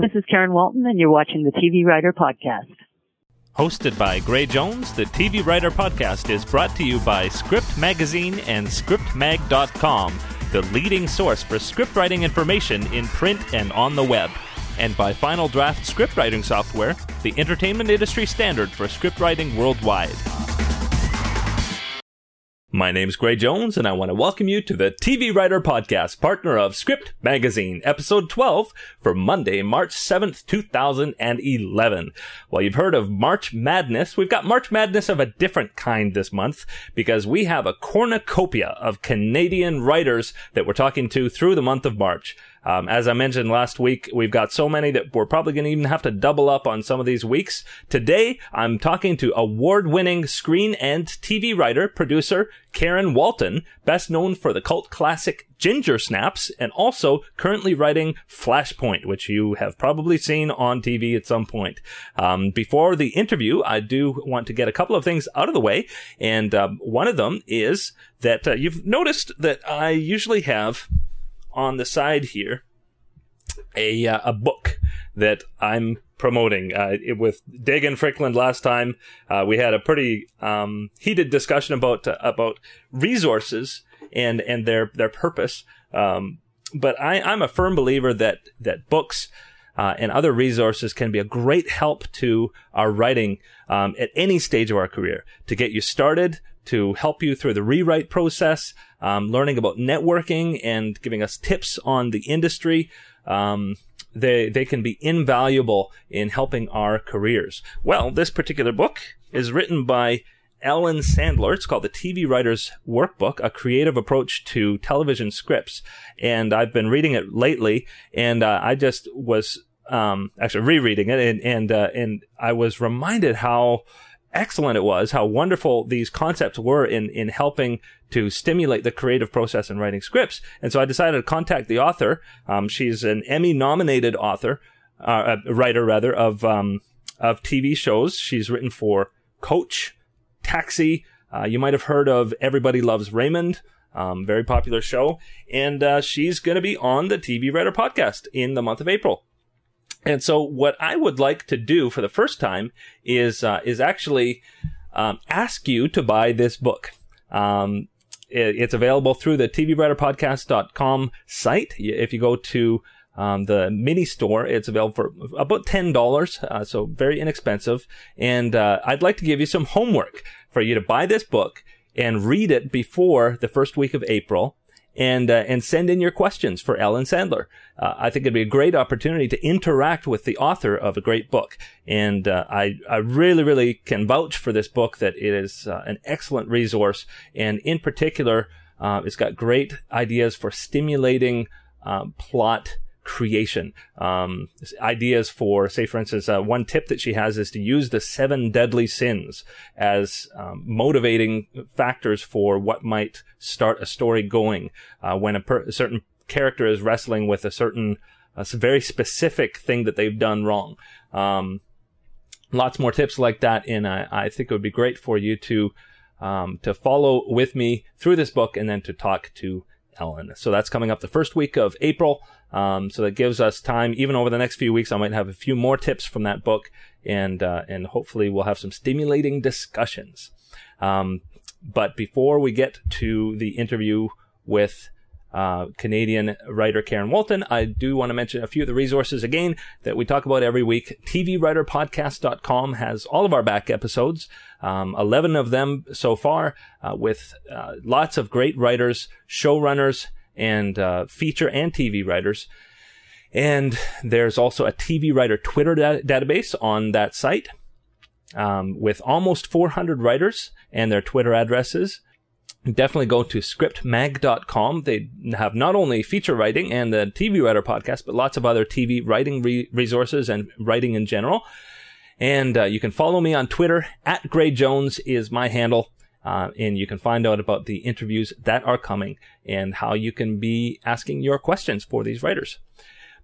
This is Karen Walton, and you're watching the TV Writer Podcast. Hosted by Gray Jones, the TV Writer Podcast is brought to you by Script Magazine and ScriptMag.com, the leading source for script writing information in print and on the web. And by Final Draft Script Writing Software, the entertainment industry standard for script writing worldwide. My name's Gray Jones, and I want to welcome you to the TV Writer Podcast, partner of Script Magazine, episode 12 for Monday, March 7th, 2011. Well, you've heard of March Madness. We've got March Madness of a different kind this month because we have a cornucopia of Canadian writers that we're talking to through the month of March. Um, as I mentioned last week, we've got so many that we're probably going to even have to double up on some of these weeks. Today, I'm talking to award-winning screen and TV writer, producer Karen Walton, best known for the cult classic Ginger Snaps, and also currently writing Flashpoint, which you have probably seen on TV at some point. Um, before the interview, I do want to get a couple of things out of the way, and um, one of them is that uh, you've noticed that I usually have on the side here a uh, a book that I'm promoting. Uh, it, with Dagan Frickland last time, uh, we had a pretty um, heated discussion about uh, about resources and and their their purpose. Um, but I, I'm a firm believer that that books. Uh, and other resources can be a great help to our writing um, at any stage of our career to get you started, to help you through the rewrite process, um, learning about networking and giving us tips on the industry. Um, they, they can be invaluable in helping our careers. Well, this particular book is written by Ellen Sandler. It's called the TV Writer's Workbook, a creative approach to television scripts. And I've been reading it lately, and uh, I just was um, actually rereading it, and and uh, and I was reminded how excellent it was, how wonderful these concepts were in, in helping to stimulate the creative process in writing scripts. And so I decided to contact the author. Um, she's an Emmy nominated author, uh, writer rather, of, um, of TV shows. She's written for Coach, Taxi. Uh, you might have heard of Everybody Loves Raymond. Um, very popular show. And, uh, she's going to be on the TV Writer podcast in the month of April. And so, what I would like to do for the first time is uh, is actually um, ask you to buy this book. Um, it, it's available through the TVWriterPodcast.com site. If you go to um, the mini store, it's available for about ten dollars, uh, so very inexpensive. And uh, I'd like to give you some homework for you to buy this book and read it before the first week of April and uh, and send in your questions for Ellen Sandler. Uh, I think it'd be a great opportunity to interact with the author of a great book, and uh, I I really really can vouch for this book that it is uh, an excellent resource, and in particular, uh, it's got great ideas for stimulating uh, plot creation. Um, ideas for, say, for instance, uh, one tip that she has is to use the seven deadly sins as um, motivating factors for what might start a story going. Uh, when a, per- a, certain character is wrestling with a certain, a very specific thing that they've done wrong. Um, lots more tips like that, and I, I think it would be great for you to um, to follow with me through this book and then to talk to Ellen. So that's coming up the first week of April. Um, so that gives us time, even over the next few weeks, I might have a few more tips from that book, and uh, and hopefully we'll have some stimulating discussions. Um, but before we get to the interview with uh, Canadian writer Karen Walton, I do want to mention a few of the resources again that we talk about every week. TVWriterPodcast.com has all of our back episodes, um, 11 of them so far, uh, with uh, lots of great writers, showrunners, and uh, feature and TV writers. And there's also a TV writer Twitter da- database on that site um, with almost 400 writers and their Twitter addresses. Definitely go to scriptmag.com. They have not only feature writing and the TV writer podcast, but lots of other TV writing re- resources and writing in general. And uh, you can follow me on Twitter at Gray Jones is my handle. Uh, and you can find out about the interviews that are coming and how you can be asking your questions for these writers.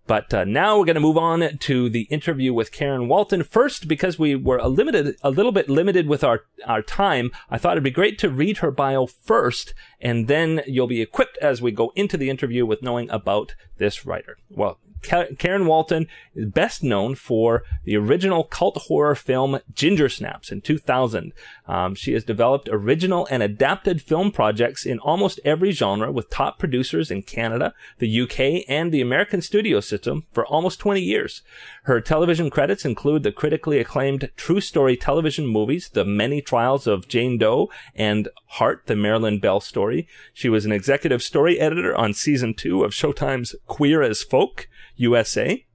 But uh, now we're going to move on to the interview with Karen Walton. First, because we were a limited, a little bit limited with our, our time, I thought it'd be great to read her bio first, and then you'll be equipped as we go into the interview with knowing about this writer. Well, Karen Walton is best known for the original cult horror film Ginger Snaps in 2000. Um, she has developed original and adapted film projects in almost every genre with top producers in Canada, the UK, and the American studio system for almost 20 years. Her television credits include the critically acclaimed true story television movies, The Many Trials of Jane Doe and Heart, the Marilyn Bell story. She was an executive story editor on season two of Showtime's Queer as Folk. USA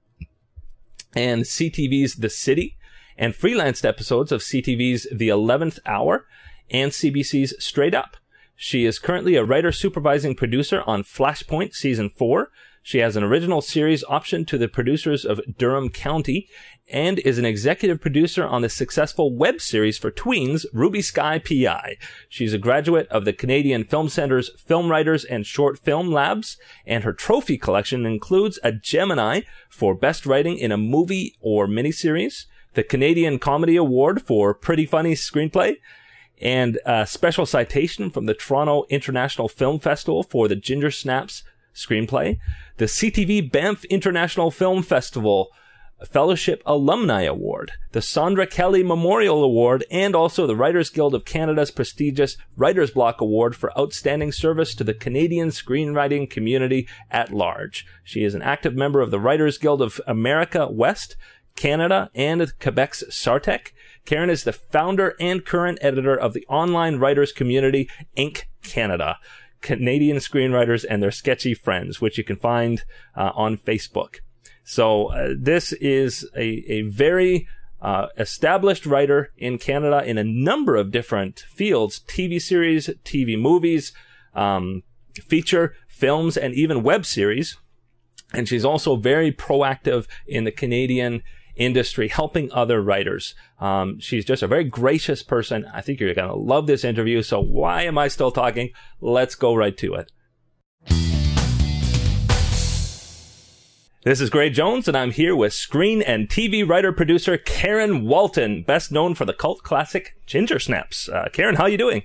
and CTV's The City and freelanced episodes of CTV's The 11th Hour and CBC's Straight Up. She is currently a writer supervising producer on Flashpoint Season 4. She has an original series option to the producers of Durham County and is an executive producer on the successful web series for tweens, Ruby Skye PI. She's a graduate of the Canadian Film Centre's Film Writers and Short Film Labs, and her trophy collection includes a Gemini for Best Writing in a Movie or Miniseries, the Canadian Comedy Award for Pretty Funny Screenplay, and a special citation from the Toronto International Film Festival for the Ginger Snaps screenplay, the CTV Banff International Film Festival Fellowship Alumni Award, the Sandra Kelly Memorial Award, and also the Writers Guild of Canada's prestigious Writers Block Award for outstanding service to the Canadian screenwriting community at large. She is an active member of the Writers Guild of America West, Canada, and Quebec's SARTEC. Karen is the founder and current editor of the online writers community, Ink Canada. Canadian screenwriters and their sketchy friends, which you can find uh, on Facebook. So uh, this is a, a very uh, established writer in Canada in a number of different fields, TV series, TV movies, um, feature films, and even web series. And she's also very proactive in the Canadian industry, helping other writers. Um, she's just a very gracious person. I think you're going to love this interview. So why am I still talking? Let's go right to it. This is Gray Jones, and I'm here with screen and TV writer producer Karen Walton, best known for the cult classic Ginger Snaps. Uh, Karen, how are you doing?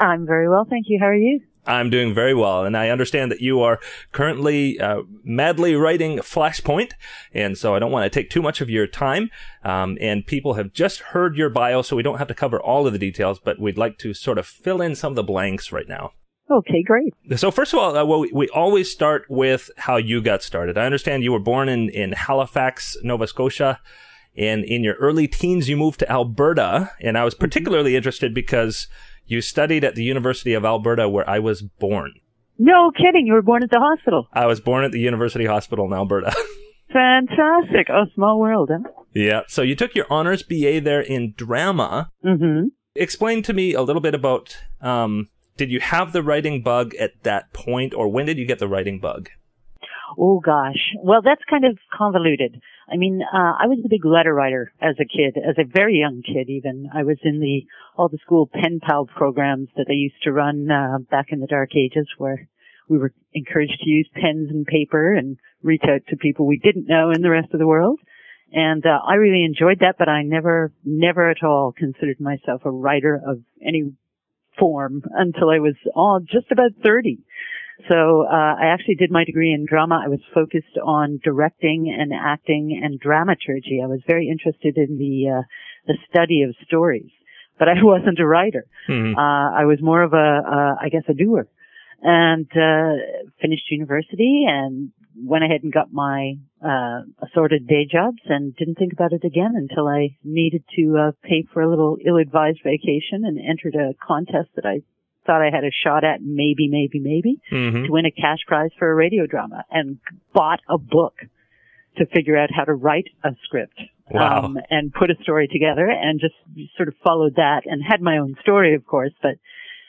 I'm very well, thank you. How are you? I'm doing very well, and I understand that you are currently uh, madly writing Flashpoint, and so I don't want to take too much of your time. Um, and people have just heard your bio, so we don't have to cover all of the details, but we'd like to sort of fill in some of the blanks right now. Okay, great. So first of all, uh, well, we, we always start with how you got started. I understand you were born in, in Halifax, Nova Scotia, and in your early teens you moved to Alberta. And I was mm-hmm. particularly mm-hmm. interested because you studied at the University of Alberta, where I was born. No kidding! You were born at the hospital. I was born at the University Hospital in Alberta. Fantastic! Oh, small world, huh? Yeah. So you took your honors BA there in drama. Mm-hmm. Explain to me a little bit about um, did you have the writing bug at that point, or when did you get the writing bug? Oh gosh. Well, that's kind of convoluted. I mean, uh, I was a big letter writer as a kid, as a very young kid even. I was in the, all the school pen pal programs that they used to run, uh, back in the dark ages where we were encouraged to use pens and paper and reach out to people we didn't know in the rest of the world. And, uh, I really enjoyed that, but I never, never at all considered myself a writer of any form until I was oh, just about 30. So uh, I actually did my degree in drama. I was focused on directing and acting and dramaturgy. I was very interested in the uh, the study of stories, but I wasn't a writer. Mm-hmm. Uh, I was more of a, uh, I guess, a doer. And uh, finished university and went ahead and got my uh, assorted day jobs and didn't think about it again until I needed to uh, pay for a little ill-advised vacation and entered a contest that I thought I had a shot at maybe, maybe, maybe mm-hmm. to win a cash prize for a radio drama and bought a book to figure out how to write a script wow. um, and put a story together and just sort of followed that and had my own story, of course, but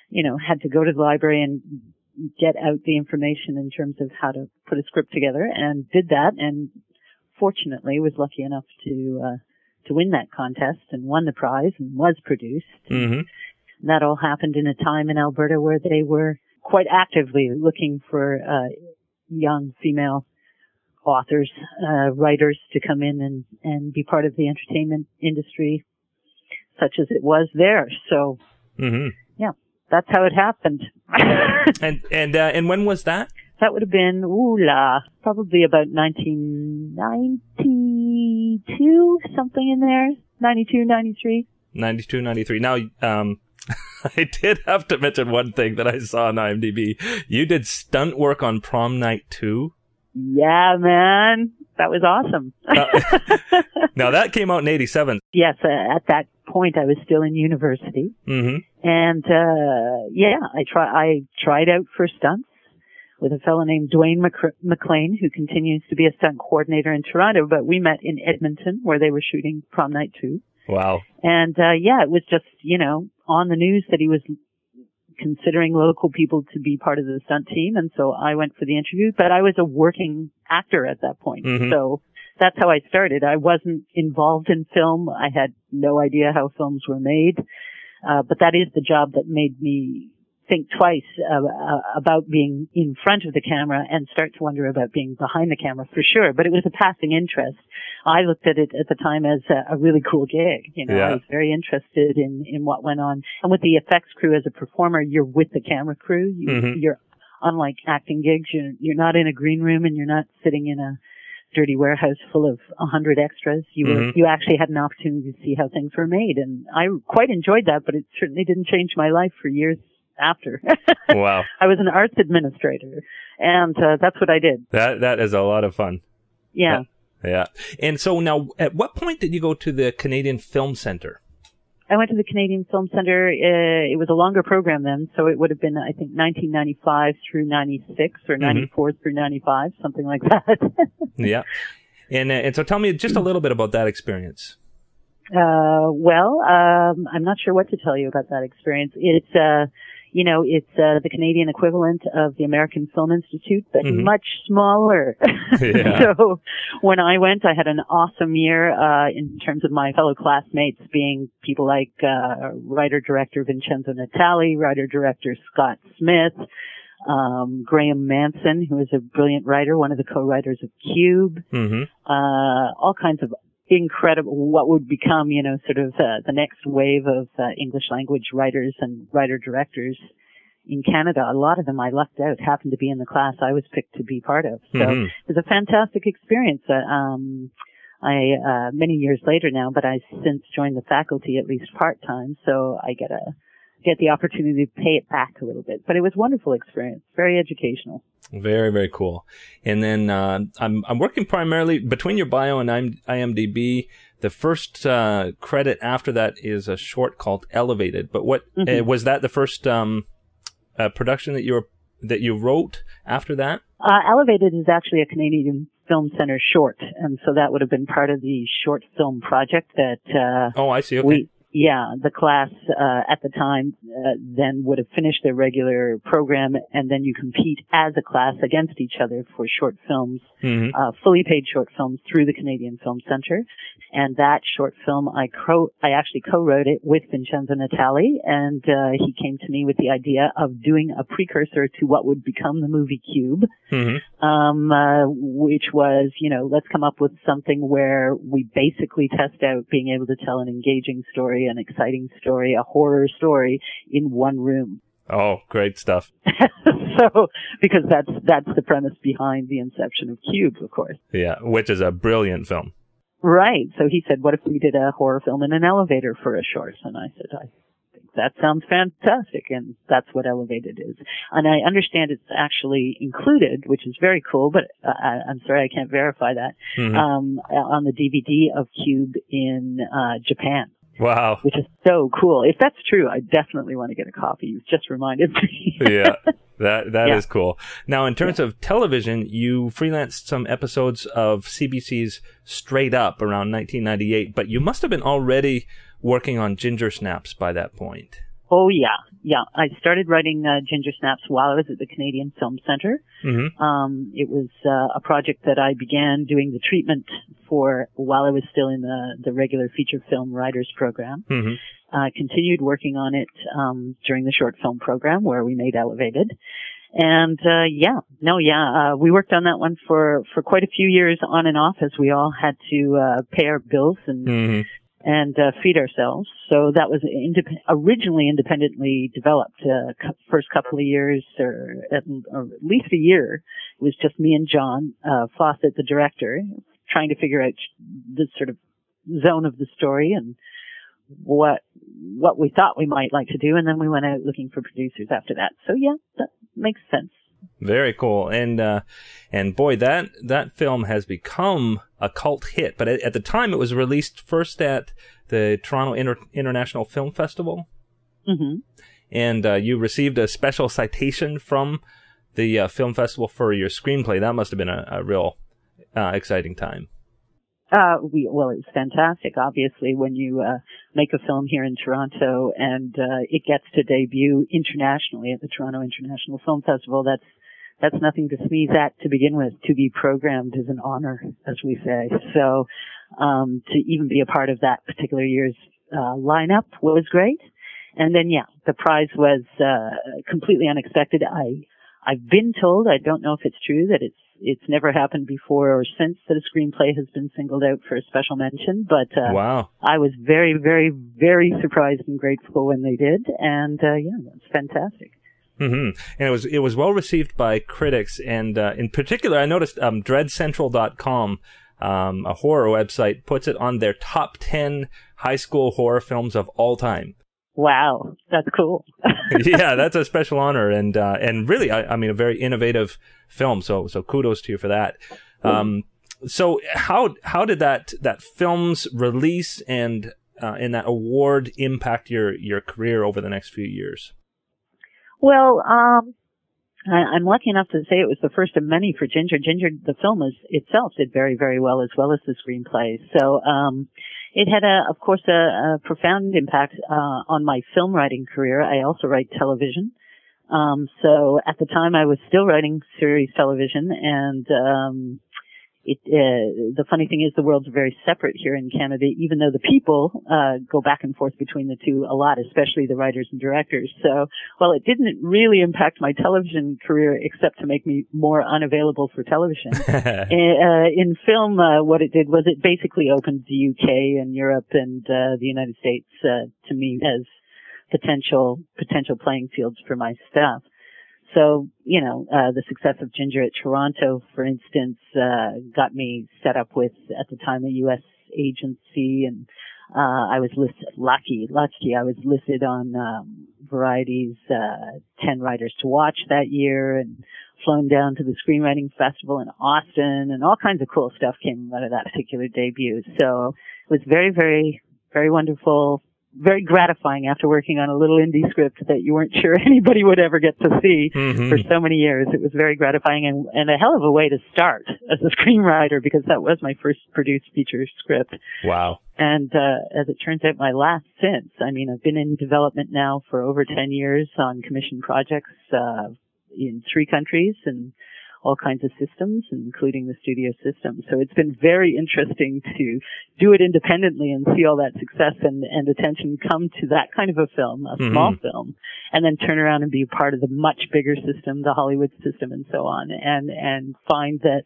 you know, had to go to the library and get out the information in terms of how to put a script together and did that and fortunately was lucky enough to uh, to win that contest and won the prize and was produced. Mm-hmm. That all happened in a time in Alberta where they were quite actively looking for uh, young female authors, uh, writers to come in and, and be part of the entertainment industry, such as it was there. So, hmm yeah, that's how it happened. And and uh, and when was that? that would have been, ooh la, probably about 1992, something in there. 92, 93. 92, 93. Now, um, I did have to mention one thing that I saw on IMDb. You did stunt work on prom night two. Yeah, man. That was awesome. Uh, now that came out in 87. yes, uh, at that point I was still in university. hmm And, uh, yeah, I try, I tried out for stunts with a fellow named Dwayne Mc- McLean, who continues to be a stunt coordinator in Toronto, but we met in Edmonton where they were shooting prom night two. Wow. And, uh, yeah, it was just, you know, on the news that he was considering local people to be part of the stunt team. And so I went for the interview, but I was a working actor at that point. Mhm. So that's how I started. I wasn't involved in film. I had no idea how films were made. Uh, but that is the job that made me think twice uh, uh, about being in front of the camera and start to wonder about being behind the camera for sure. But it was a passing interest. I looked at it at the time as a, a really cool gig. You know, Yeah. I was very interested in in what went on. And with the effects crew as a performer, you're with the camera crew. You, Mhm. You're unlike acting gigs. You're you're not in a green room and you're not sitting in a dirty warehouse full of a hundred extras. You were, Mhm. you actually had an opportunity to see how things were made, and I quite enjoyed that. But it certainly didn't change my life for years after. Wow. I was an arts administrator, and uh, that's what I did. That that is a lot of fun. Yeah. Yeah. And so now, at what point did you go to the Canadian Film Center? I went to the Canadian Film Center. Uh, it was a longer program then, so it would have been, I think, 1995 through 96 or Mhm. 94 through 95, something like that. Yeah. And uh, and so tell me just a little bit about that experience. Uh, well, um, I'm not sure what to tell you about that experience. It's, uh, you know, it's uh, the Canadian equivalent of the American Film Institute, but Mhm. much smaller. Yeah. so when I went, I had an awesome year uh, in terms of my fellow classmates being people like uh, writer director Vincenzo Natali, writer director Scott Smith. Um, Graeme Manson, who is a brilliant writer, one of the co-writers of Cube hmm uh, all kinds of incredible, what would become, you know, sort of uh, the next wave of uh, English language writers and writer directors in Canada. A lot of them I lucked out, happened to be in the class I was picked to be part of. So Mhm. it was a fantastic experience. Uh, um, I, uh, many years later now, but I since joined the faculty at least part time, so I get a, get the opportunity to pay it back a little bit. But it was a wonderful experience, very educational. Very, very cool. And then uh, I'm I'm working primarily between your bio and IM- IMDb. The first uh, credit after that is a short called Elevated. But what Mhm. uh, was that? The first um, uh, production that you were that you wrote after that? Uh, Elevated is actually a Canadian Film Center short, and so that would have been part of the short film project that uh, Oh, I see. Okay. we, yeah, the class uh, at the time uh, then would have finished their regular program, and then you compete as a class against each other for short films, hmm uh, fully paid short films through the Canadian Film Center. And that short film, I co- I actually co-wrote it with Vincenzo Natali, and uh, he came to me with the idea of doing a precursor to what would become the movie Cube hmm um, uh, which was, you know, let's come up with something where we basically test out being able to tell an engaging story, an exciting story, a horror story in one room. Oh, great stuff. so, because that's that's the premise behind the inception of Cube, of course. Yeah, which is a brilliant film. Right. So he said, "What if we did a horror film in an elevator for a short?" And I said, "I think that sounds fantastic," and that's what Elevated is. And I understand it's actually included, which is very cool. But uh, I, I'm sorry, I can't verify that Mhm. um, on the DVD of Cube in uh, Japan, wow. which is so cool. If that's true, I definitely want to get a copy. You've just reminded me. yeah, that that is Yeah. cool. Now, in terms of television, you freelanced some episodes of CBC's Straight Up around 1998, but you must have been already working on Ginger Snaps by that point. Oh yeah, yeah. I started writing uh, Ginger Snaps while I was at the Canadian Film Center. hmm Um, it was uh, a project that I began doing the treatment for while I was still in the, the regular feature film writers program. hmm I continued working on it um, during the short film program where we made Elevated. And uh, yeah, no, yeah, uh, we worked on that one for for quite a few years on and off as we all had to uh, pay our bills and Mm-hmm. And uh, feed ourselves. So that was indep- originally independently developed. Uh, cu- first couple of years, or at, or at least a year, it was just me and John uh, Fawcett, the director, trying to figure out the sort of zone of the story and what what we thought we might like to do, and then we went out looking for producers after that. So yeah, that makes sense. Very cool, and uh, and boy, that that film has become a cult hit. But at, at the time, it was released first at the Toronto Inter- International Film Festival, hmm and uh, you received a special citation from the uh, film festival for your screenplay. That must have been a, a real uh, exciting time. Uh, we, well, it's fantastic. Obviously, when you uh, make a film here in Toronto and uh, it gets to debut internationally at the Toronto International Film Festival, that's that's nothing to sneeze at to begin with. To be programmed is an honor, as we say. So, um, to even be a part of that particular year's uh, lineup was great. And then, yeah, the prize was uh, completely unexpected. I I've been told, I don't know if it's true, that it's it's never happened before or since that a screenplay has been singled out for a special mention, but uh, Wow. I was very, very, very surprised and grateful when they did, and uh, yeah, that's fantastic. hmm And it was it was well received by critics, and uh, in particular, I noticed um, DreadCentral.com, um, a horror website, puts it on their top ten high school horror films of all time. Wow, that's cool. yeah, that's a special honor, and uh, and really, I, I mean, a very innovative film. So so kudos to you for that. Um, so how how did that that film's release and uh, and that award impact your your career over the next few years? Well, um, I, I'm lucky enough to say it was the first of many for Ginger. Ginger, the film is, itself did very, very well as well as the screenplay. So, um, it had a, of course, a, a profound impact, uh, on my film writing career. I also write television. Um, so at the time I was still writing series television and, um, it, uh, the funny thing is the worlds are very separate here in Canada, even though the people, uh, go back and forth between the two a lot, especially the writers and directors. So, well, it didn't really impact my television career except to make me more unavailable for television. uh, in film, uh, what it did was it basically opened the UK and Europe and, uh, the United States, uh, to me as potential, potential playing fields for my stuff. So, you know, uh, the success of Ginger at Toronto, for instance, uh, got me set up with, at the time, a U.S. agency and, uh, I was listed, lucky, lucky, I was listed on, um, Variety's, uh, 10 writers to watch that year and flown down to the screenwriting festival in Austin and all kinds of cool stuff came out of that particular debut. So it was very, very, very wonderful, very gratifying after working on a little indie script that you weren't sure anybody would ever get to see Mhm. for so many years. It was very gratifying and, and a hell of a way to start as a screenwriter because that was my first produced feature script. Wow. And uh, as it turns out, my last since. I mean, I've been in development now for over 10 years on commission projects uh, in three countries and all kinds of systems, including the studio system. So it's been very interesting to do it independently and see all that success and, and attention come to that kind of a film, a small Mhm. film, and then turn around and be part of the much bigger system, the Hollywood system and so on, and, and find that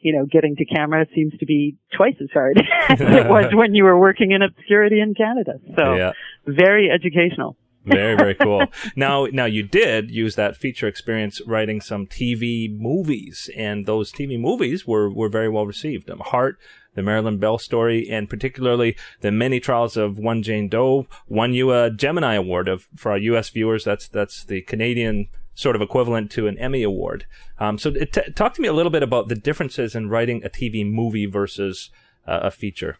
you know, getting to camera seems to be twice as hard as it was when you were working in obscurity in Canada. So Yeah. very educational. Very, very cool. now, now you did use that feature experience writing some TV movies, and those TV movies were, were very well received. Um, Heart, the Marilyn Bell story, and particularly the many trials of one Jane Doe won you a Gemini Award of, for our U.S. viewers. That's, that's the Canadian sort of equivalent to an Emmy Award. Um, so t- talk to me a little bit about the differences in writing a TV movie versus uh, a feature.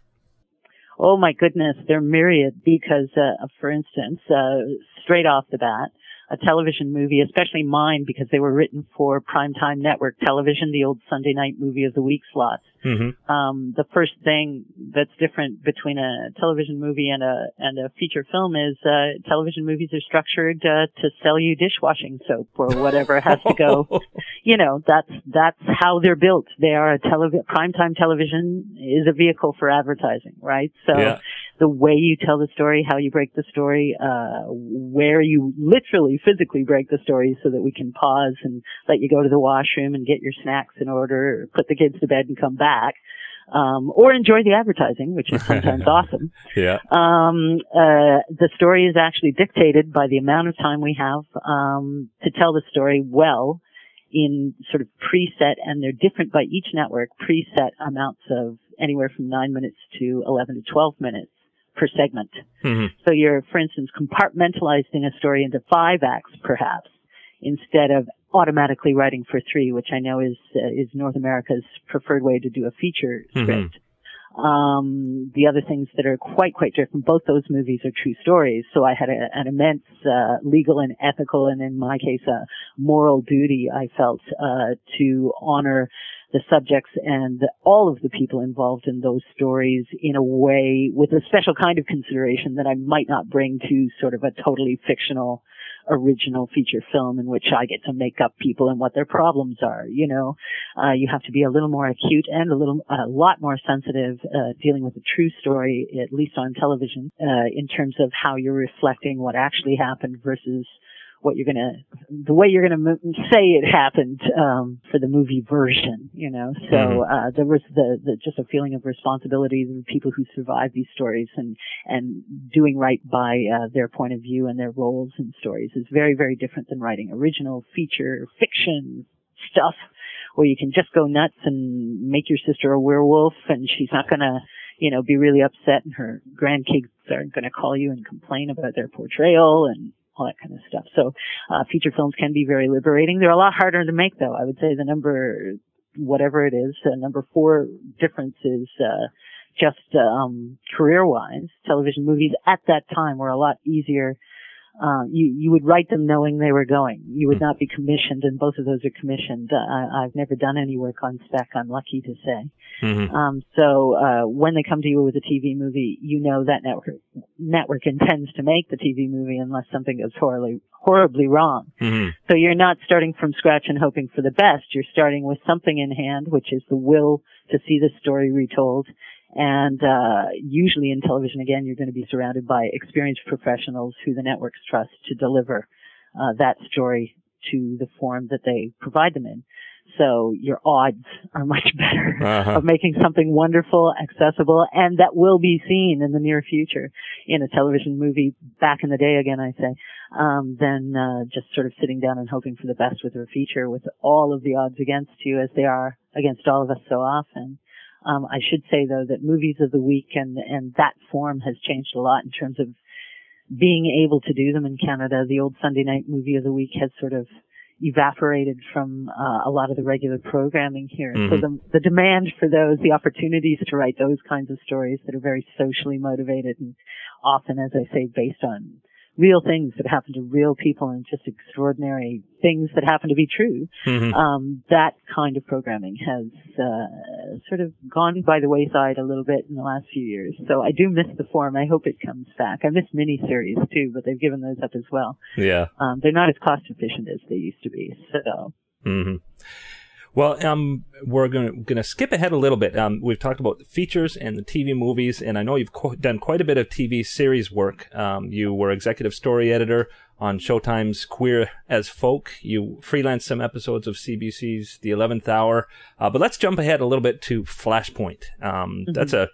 Oh my goodness, they're myriad because, uh, for instance, uh, straight off the bat, a television movie, especially mine because they were written for primetime network television, the old Sunday night movie of the week slots. Mm-hmm. Um, the first thing that's different between a television movie and a and a feature film is uh, television movies are structured uh, to sell you dishwashing soap or whatever has to go. you know, that's that's how they're built. They are a television primetime television is a vehicle for advertising, right? So yeah. the way you tell the story, how you break the story, uh, where you literally physically break the story so that we can pause and let you go to the washroom and get your snacks in order, put the kids to bed and come back. Um, or enjoy the advertising, which is sometimes awesome. Yeah. Um, uh, the story is actually dictated by the amount of time we have um, to tell the story well in sort of preset, and they're different by each network, preset amounts of anywhere from nine minutes to 11 to 12 minutes per segment. Mm-hmm. So you're, for instance, compartmentalizing a story into five acts, perhaps, instead of automatically writing for three, which I know is uh, is North America's preferred way to do a feature mm-hmm. script. Um, the other things that are quite, quite different, both those movies are true stories. So I had a, an immense, uh, legal and ethical, and in my case, a moral duty I felt, uh, to honor the subjects and all of the people involved in those stories in a way with a special kind of consideration that I might not bring to sort of a totally fictional original feature film in which I get to make up people and what their problems are. You know, uh, you have to be a little more acute and a little, a lot more sensitive, uh, dealing with a true story, at least on television, uh, in terms of how you're reflecting what actually happened versus what you're gonna, the way you're gonna say it happened um, for the movie version, you know. So mm-hmm. uh, there was the, the just a feeling of responsibility to the people who survived these stories and and doing right by uh, their point of view and their roles in stories is very very different than writing original feature fiction stuff where you can just go nuts and make your sister a werewolf and she's not gonna you know, be really upset and her grandkids aren't going to call you and complain about their portrayal and all that kind of stuff. So uh, feature films can be very liberating. They're a lot harder to make, though. I would say the number, whatever it is, uh, number four difference is uh, just um, career-wise. Television movies at that time were a lot easier uh, you you would write them knowing they were going. You would hmm. not be commissioned, and both of those are commissioned. Uh, I, have never done any work on spec. I'm lucky to say. Mm-hmm. Um, so uh, when they come to you with a TV movie, you know that network network intends to make the TV movie unless something goes horribly horribly wrong. Mm-hmm. So you're not starting from scratch and hoping for the best. You're starting with something in hand, which is the will to see the story retold and uh, usually in television, again, you're going to be surrounded by experienced professionals who the networks trust to deliver uh, that story to the form that they provide them in. So your odds are much better uh-huh. of making something wonderful, accessible, and that will be seen in the near future in a television movie back in the day again, I say, um, than uh, just sort of sitting down and hoping for the best with a feature with all of the odds against you as they are against all of us so often. Um, I should say though that movies of the week and and that form has changed a lot in terms of being able to do them in Canada. The old Sunday night movie of the week has sort of evaporated from uh, a lot of the regular programming here. Mm-hmm. So the, the demand for those, the opportunities to write those kinds of stories that are very socially motivated and often, as I say, based on real things that happen to real people and just extraordinary things that happen to be true. Mm-hmm. Um, that kind of programming has uh, sort of gone by the wayside a little bit in the last few years. So I do miss the form. I hope it comes back. I miss miniseries too, but they've given those up as well. Yeah, um, they're not as cost efficient as they used to be. So. Mm-hmm. Well, um, we're going to gonna skip ahead a little bit. Um, we've talked about the features and the TV movies, and I know you've co- done quite a bit of TV series work. Um, you were executive story editor on Showtime's Queer as Folk. You freelanced some episodes of CBC's The Eleventh Hour. Uh, but let's jump ahead a little bit to Flashpoint. Um, mm-hmm. That's a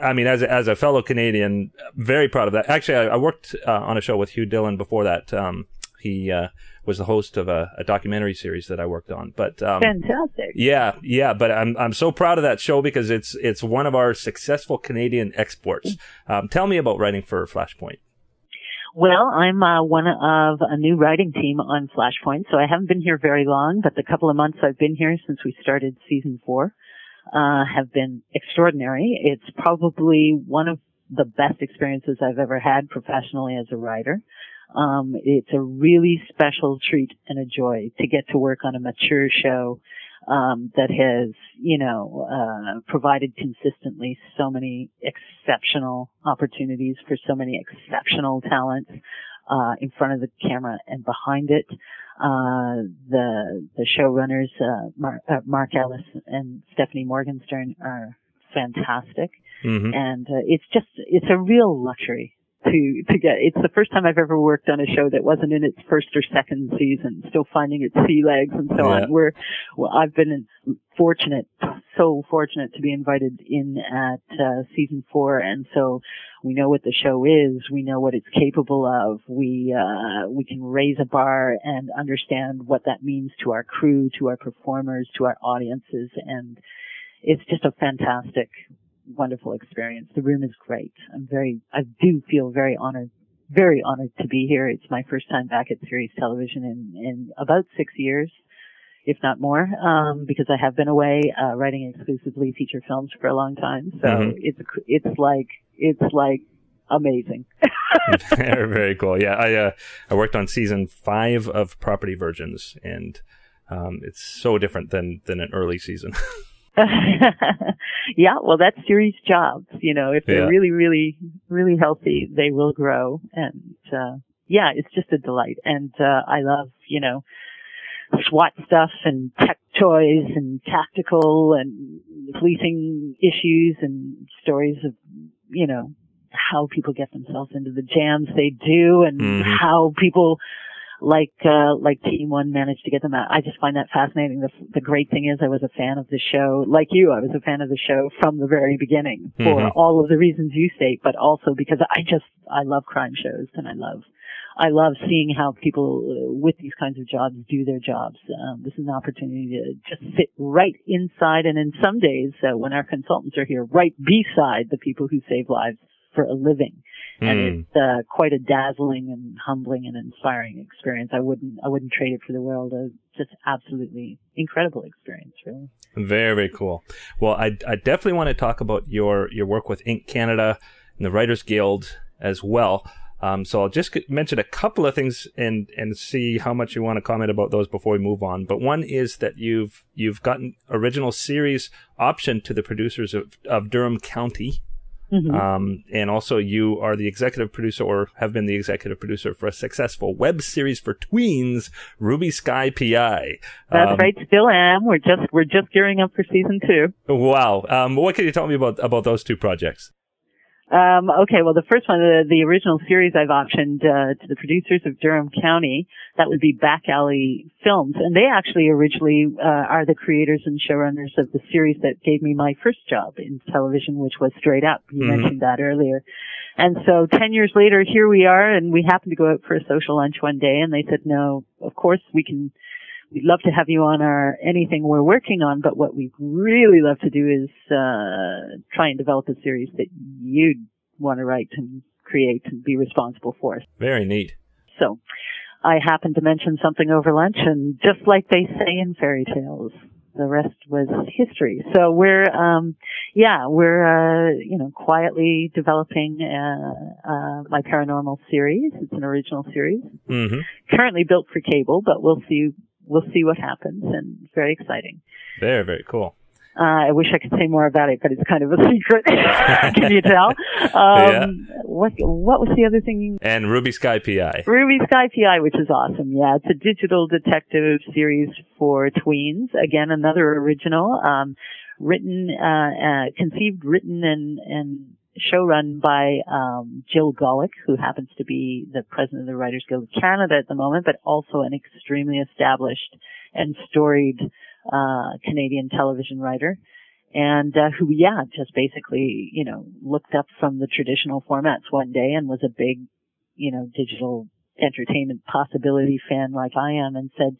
I mean, as a, as a fellow Canadian, very proud of that. Actually, I, I worked uh, on a show with Hugh Dillon before that. Um, he uh, was the host of a, a, documentary series that I worked on. But um, fantastic. Yeah, yeah. But I'm I'm so proud of that show because it's it's one of our successful Canadian exports. Um, tell me about writing for Flashpoint. Well, I'm uh, one of a new writing team on Flashpoint, so I haven't been here very long, but the couple of months I've been here since we started season four uh, have been extraordinary. It's probably one of the best experiences I've ever had professionally as a writer. Um, it's a really special treat and a joy to get to work on a mature show um, that has, you know, uh, provided consistently so many exceptional opportunities for so many exceptional talents uh, in front of the camera and behind it. Uh, the the showrunners, uh, Mark, uh, Mark Ellis and Stephanie Morgenstern, are fantastic, Mm-hmm. and uh, it's just it's a real luxury to to get. It's the first time I've ever worked on a show that wasn't in its first or second season, still finding its sea legs and so Yeah. on. We're well, I've been fortunate, so fortunate to be invited in at uh, season four, and so we know what the show is. We know what it's capable of. We uh, we can raise a bar and understand what that means to our crew, to our performers, to our audiences, and it's just a fantastic, wonderful experience. The room is great. I'm very, I do feel very honored, very honored to be here. It's my first time back at series television in in about six years. If not more, um, because I have been away uh, writing exclusively feature films for a long time, so Mhm. it's it's like it's like amazing. very, very cool. Yeah, I uh, I worked on season five of Property Virgins, and um, it's so different than than an early season. yeah, well, that's series jobs. You know, if they're Yeah. really, really, really healthy, they will grow. And uh, yeah, it's just a delight. And uh, I love, you know, SWAT stuff and tech toys and tactical and policing issues and stories of, you know, how people get themselves into the jams they do and Mhm. how people like uh like team one managed to get them out i just find that fascinating the the great thing is i was a fan of the show like you i was a fan of the show from the very beginning for Mhm. all of the reasons you state but also because i just i love crime shows and i love I love seeing how people uh, with these kinds of jobs do their jobs. Um, this is an opportunity to just sit right inside, and in some days, uh, when our consultants are here, right beside the people who save lives for a living and Mm. it's uh, quite a dazzling and humbling and inspiring experience. I wouldn't I wouldn't trade it for the world. A just absolutely incredible experience, really. Very, very cool. Well, I, I definitely want to talk about your, your work with Ink Canada and the Writers Guild as well. Um, so I'll just mention a couple of things and, and see how much you want to comment about those before we move on. But one is that you've, you've gotten original series option to the producers of, of Durham County. Mhm. Um, and also you are the executive producer or have been the executive producer for a successful web series for tweens, Ruby Skye PI. That's Um, right, still am. We're just we're just gearing up for season two. Wow. Um, what can you tell me about, about those two projects? Um, okay, well, the first one, the, the original series I've optioned uh, to the producers of Durham County, that would be Back Alley Films, and they actually originally uh, are the creators and showrunners of the series that gave me my first job in television, which was Straight Up. You Mhm. mentioned that earlier. And so, ten years later, here we are, and we happened to go out for a social lunch one day, and they said, "No, of course we can." We'd love to have you on our anything we're working on, but what we'd really love to do is uh, try and develop a series that you'd want to write and create and be responsible for. Very neat. So I happened to mention something over lunch, and just like they say in fairy tales, the rest was history. So we're, um, yeah, we're, uh, you know, quietly developing uh, uh, my paranormal series. It's an original series, hmm currently built for cable, but we'll see. We'll see what happens, and it's very exciting. Very, very cool. Uh, I wish I could say more about it, but it's kind of a secret. Can you tell? Um, What What was the other thing? And Ruby Skye PI. Ruby Skye PI, which is awesome. Yeah, it's a digital detective series for tweens. Again, another original. Um, written, uh, uh, conceived, written, and and showrun by um, Jill Golick, who happens to be the president of the Writers Guild of Canada at the moment, but also an extremely established and storied uh, Canadian television writer. And uh, who, yeah, just basically, you know, looked up from the traditional formats one day and was a big, you know, digital entertainment possibility fan like I am, and said,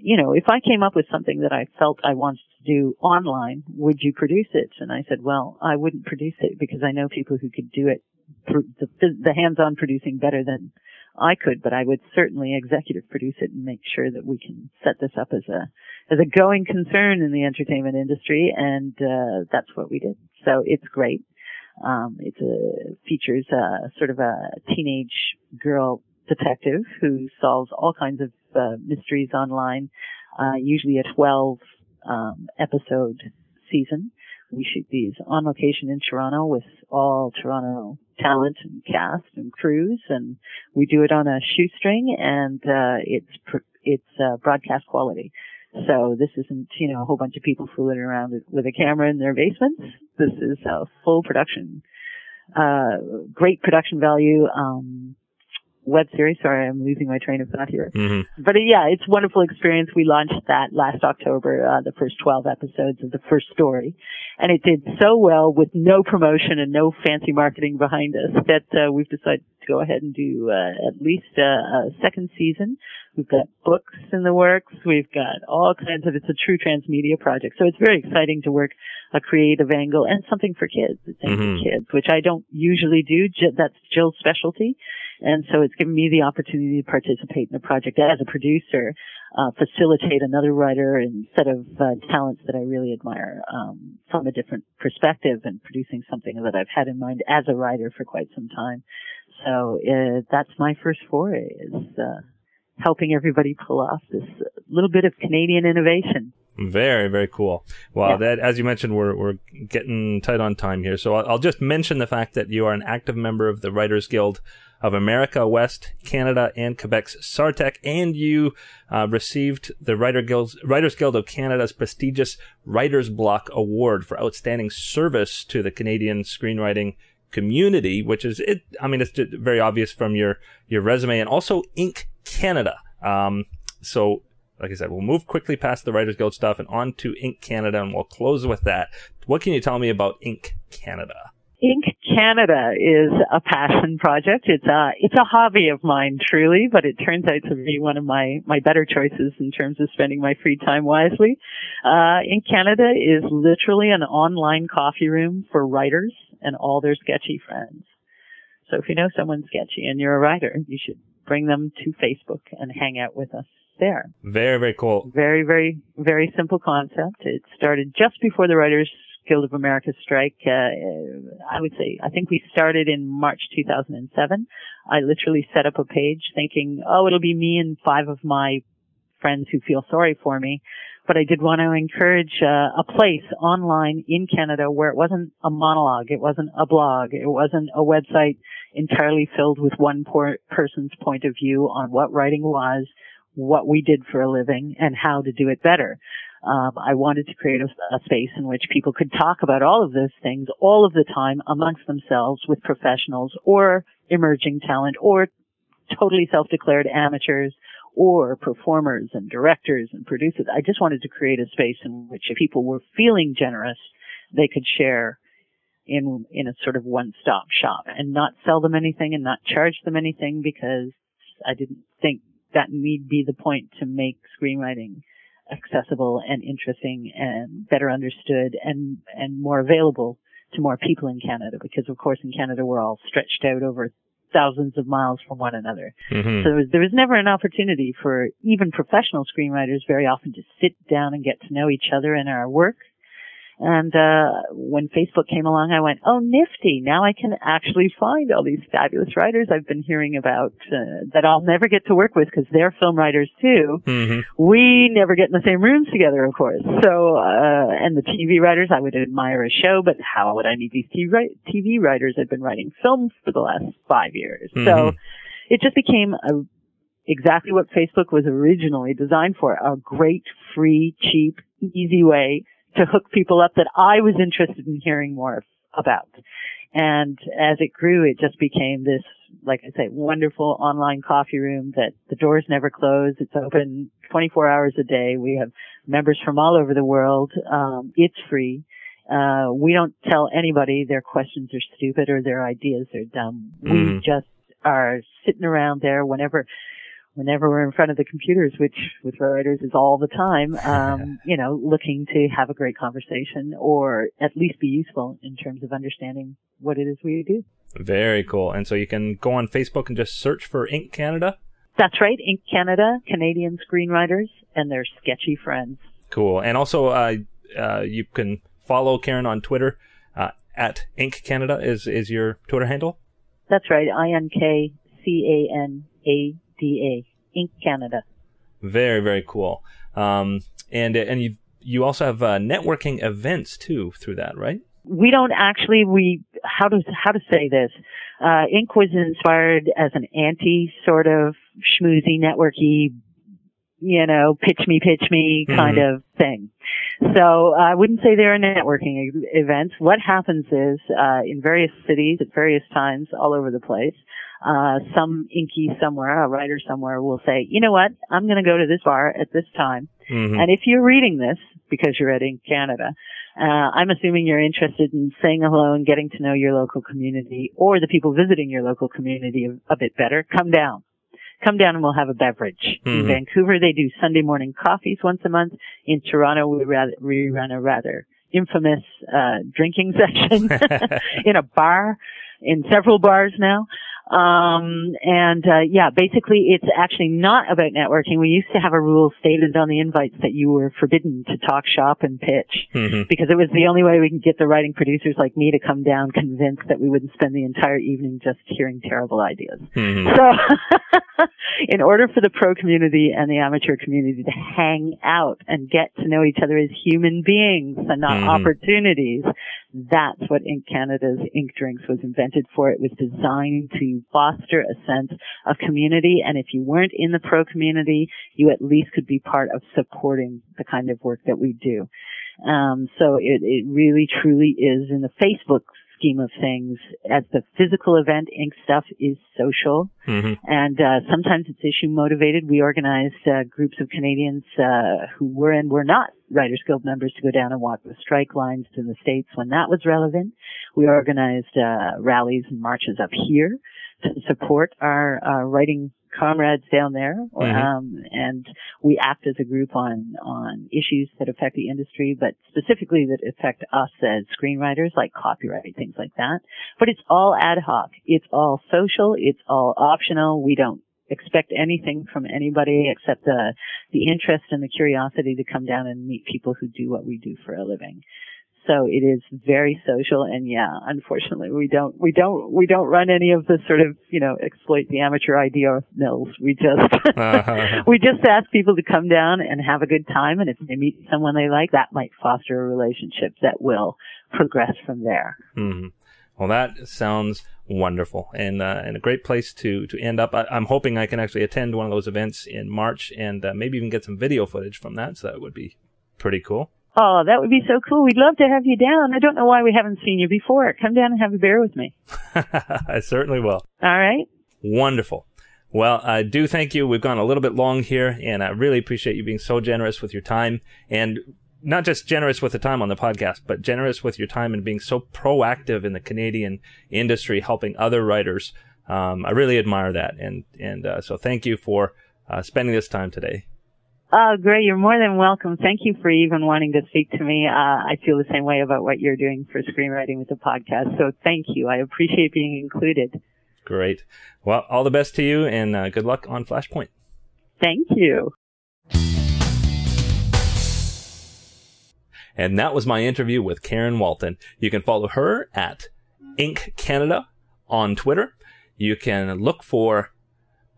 you know, if I came up with something that I felt I wanted to do online, would you produce it? And I said, well, I wouldn't produce it because I know people who could do it through the, hands-on producing better than I could, but I would certainly executive produce it and make sure that we can set this up as a as a going concern in the entertainment industry, and uh, that's what we did. So it's great. Um, it uh, features a sort of a teenage girl detective who solves all kinds of uh, mysteries online. uh, usually a 12 um, episode season. We shoot these on location in Toronto with all Toronto talent and cast and crews, and we do it on a shoestring, and uh, it's pr- it's uh, broadcast quality. So this isn't you know a whole bunch of people fooling around with a camera in their basements. This is a full production, uh, great production value. Um, web series. Sorry, I'm losing my train of thought here. Mm-hmm. But uh, yeah, it's a wonderful experience. We launched that last October, uh, the first 12 episodes of the first story. And it did so well with no promotion and no fancy marketing behind us that uh, we've decided to go ahead and do uh, at least uh, a second season. We've got books in the works. We've got all kinds of, it's a true transmedia project. So it's very exciting to work a creative angle and something for kids. It's mm-hmm. kids, which I don't usually do. That's Jill's specialty. And so it's given me the opportunity to participate in the project as a producer, uh, facilitate another writer and set of uh, talents that I really admire um, from a different perspective and producing something that I've had in mind as a writer for quite some time. So uh, that's my first foray is uh, helping everybody pull off this little bit of Canadian innovation. Very, very cool. Well, yeah. that, as you mentioned, we're, we're getting tight on time here. So I'll, I'll, just mention the fact that you are an active member of the Writers Guild of America, West, Canada, and Quebec's SARTEC, and you uh, received the Writer Guild's, Writers Guild of Canada's prestigious Writer's Block Award for outstanding service to the Canadian screenwriting community, which is it. I mean, it's very obvious from your your resume, and also Ink Canada. Um, so like I said, we'll move quickly past the Writers Guild stuff and on to Ink Canada, and we'll close with that. What can you tell me about Ink Canada? Ink Canada is a passion project. It's a it's a hobby of mine, truly, but it turns out to be one of my my better choices in terms of spending my free time wisely. Uh, Ink Canada is literally an online coffee room for writers and all their sketchy friends. So if you know someone sketchy and you're a writer, you should bring them to Facebook and hang out with us there. Very, very cool. Very, very, very simple concept. It started just before the Writers Guild of America strike. Uh, I would say, I think we started in March 2007. I literally set up a page thinking, oh, it'll be me and five of my friends who feel sorry for me. But I did want to encourage uh, a place online in Canada where it wasn't a monologue, it wasn't a blog, it wasn't a website entirely filled with one poor person's point of view on what writing was, what we did for a living, and how to do it better. Um, I wanted to create a, a, space in which people could talk about all of those things all of the time amongst themselves with professionals or emerging talent or totally self-declared amateurs or performers and directors and producers. I just wanted to create a space in which if people were feeling generous, they could share in in a sort of one-stop shop and not sell them anything and not charge them anything because I didn't think that need be the point to make screenwriting accessible and interesting and better understood and and more available to more people in Canada because of course in Canada we're all stretched out over thousands of miles from one another. Mm-hmm. So there was, there was never an opportunity for even professional screenwriters very often to sit down and get to know each other in our work and uh, when Facebook came along, I went, "Oh, nifty! Now I can actually find all these fabulous writers I've been hearing about uh, that I'll never get to work with because they're film writers too. Mm-hmm. We never get in the same rooms together, of course. So, uh, and the TV writers, I would admire a show, but how would I meet these TV writers? I've been writing films for the last five years, mm-hmm. so it just became a exactly what Facebook was originally designed for, a great, free, cheap, easy way to hook people up that I was interested in hearing more about. And as it grew, it just became this, like I say, wonderful online coffee room that the doors never close. It's open 24 hours a day. We have members from all over the world. Um, it's free. Uh, we don't tell anybody their questions are stupid or their ideas are dumb. Mm. We mm-hmm. just are sitting around there whenever whenever we're in front of the computers, which with writers is all the time, um, you know, looking to have a great conversation or at least be useful in terms of understanding what it is we do. Very cool. And so you can go on Facebook and just search for Ink Canada. That's right, Ink Canada, Canadian screenwriters and their sketchy friends. Cool. And also, uh, uh, you can follow Karen on Twitter uh, at Ink Canada is is your Twitter handle. That's right, I N K C A N A D A. Ink Canada. Very, very cool. Um, and and you you also have uh, networking events too through that, right? We don't actually. We how to how to say this. Uh, Ink was inspired as an anti sort of schmoozy, networky, you know, pitch me, pitch me kind mm-hmm. of thing. So I wouldn't say they're networking events. What happens is, uh, in various cities at various times all over the place, uh, some inky somewhere, a writer somewhere will say, you know what, I'm going to go to this bar at this time. Mm-hmm. And if you're reading this, because you're at Ink Canada, uh, I'm assuming you're interested in saying hello and getting to know your local community or the people visiting your local community a, a bit better. Come down come down and we'll have a beverage. Mm-hmm. In Vancouver, they do Sunday morning coffees once a month. In Toronto, we, rather, we run a rather infamous uh, drinking session in a bar, in several bars now. Um, and uh, yeah, basically, it's actually not about networking. We used to have a rule stated on the invites that you were forbidden to talk shop and pitch mm-hmm. because it was the only way we can get the writing producers like me to come down convinced that we wouldn't spend the entire evening just hearing terrible ideas. Mm-hmm. So, in order for the pro community and the amateur community to hang out and get to know each other as human beings and not mm-hmm. opportunities, that's what Ink Canada's Ink Drinks was invented for. It was designed to foster a sense of community. And if you weren't in the pro community, you at least could be part of supporting the kind of work that we do. Um, so it, it really truly is in the Facebook scheme of things, as the physical event, ink stuff is social, mm-hmm. and uh, sometimes it's issue motivated. We organized uh, groups of Canadians uh, who were and were not Writers Guild members to go down and walk the strike lines in the states when that was relevant. We organized uh, rallies and marches up here to support our uh, writing comrades down there, mm-hmm. um, and we act as a group on on issues that affect the industry, but specifically that affect us as screenwriters, like copyright things like that. But it's all ad hoc. It's all social. It's all optional. We don't expect anything from anybody except the the interest and the curiosity to come down and meet people who do what we do for a living. So it is very social and yeah, unfortunately we don't, we don't, we don't run any of the sort of, you know, exploit the amateur idea mills. We just, uh-huh. we just ask people to come down and have a good time and if they meet someone they like, that might foster a relationship that will progress from there. Mm-hmm. Well, that sounds wonderful and uh, and a great place to to end up. I, am hoping I can actually attend one of those events in March and uh, maybe even get some video footage from that. So that would be pretty cool. Oh, that would be so cool. We'd love to have you down. I don't know why we haven't seen you before. Come down and have a beer with me. I certainly will. All right. Wonderful. Well, I do thank you. We've gone a little bit long here, and I really appreciate you being so generous with your time and not just generous with the time on the podcast, but generous with your time and being so proactive in the Canadian industry, helping other writers. Um, I really admire that, and and uh, so thank you for uh, spending this time today. Oh, great. You're more than welcome. Thank you for even wanting to speak to me. Uh, I feel the same way about what you're doing for screenwriting with the podcast. So thank you. I appreciate being included. Great. Well, all the best to you and uh, good luck on Flashpoint. Thank you. And that was my interview with Karen Walton. You can follow her at Ink Canada on Twitter. You can look for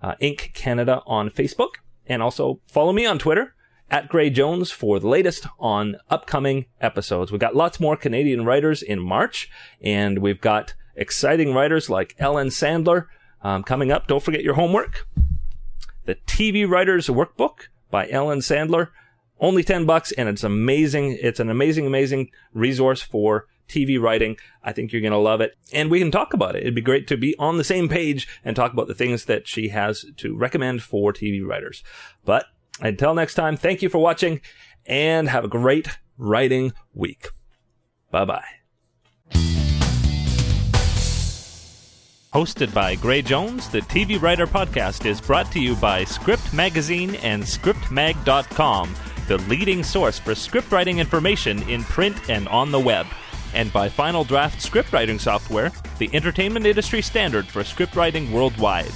uh, Ink Canada on Facebook and also follow me on Twitter at Gray Jones for the latest on upcoming episodes. We've got lots more Canadian writers in March, and we've got exciting writers like Ellen Sandler um, coming up. Don't forget your homework. The TV Writers Workbook by Ellen Sandler. Only 10 bucks, and it's amazing. It's an amazing, amazing resource for TV writing. I think you're going to love it. And we can talk about it. It'd be great to be on the same page and talk about the things that she has to recommend for TV writers. But until next time, thank you for watching and have a great writing week. Bye bye. Hosted by Gray Jones, the TV Writer Podcast is brought to you by Script Magazine and ScriptMag.com, the leading source for scriptwriting information in print and on the web and by Final Draft scriptwriting software, the entertainment industry standard for scriptwriting worldwide.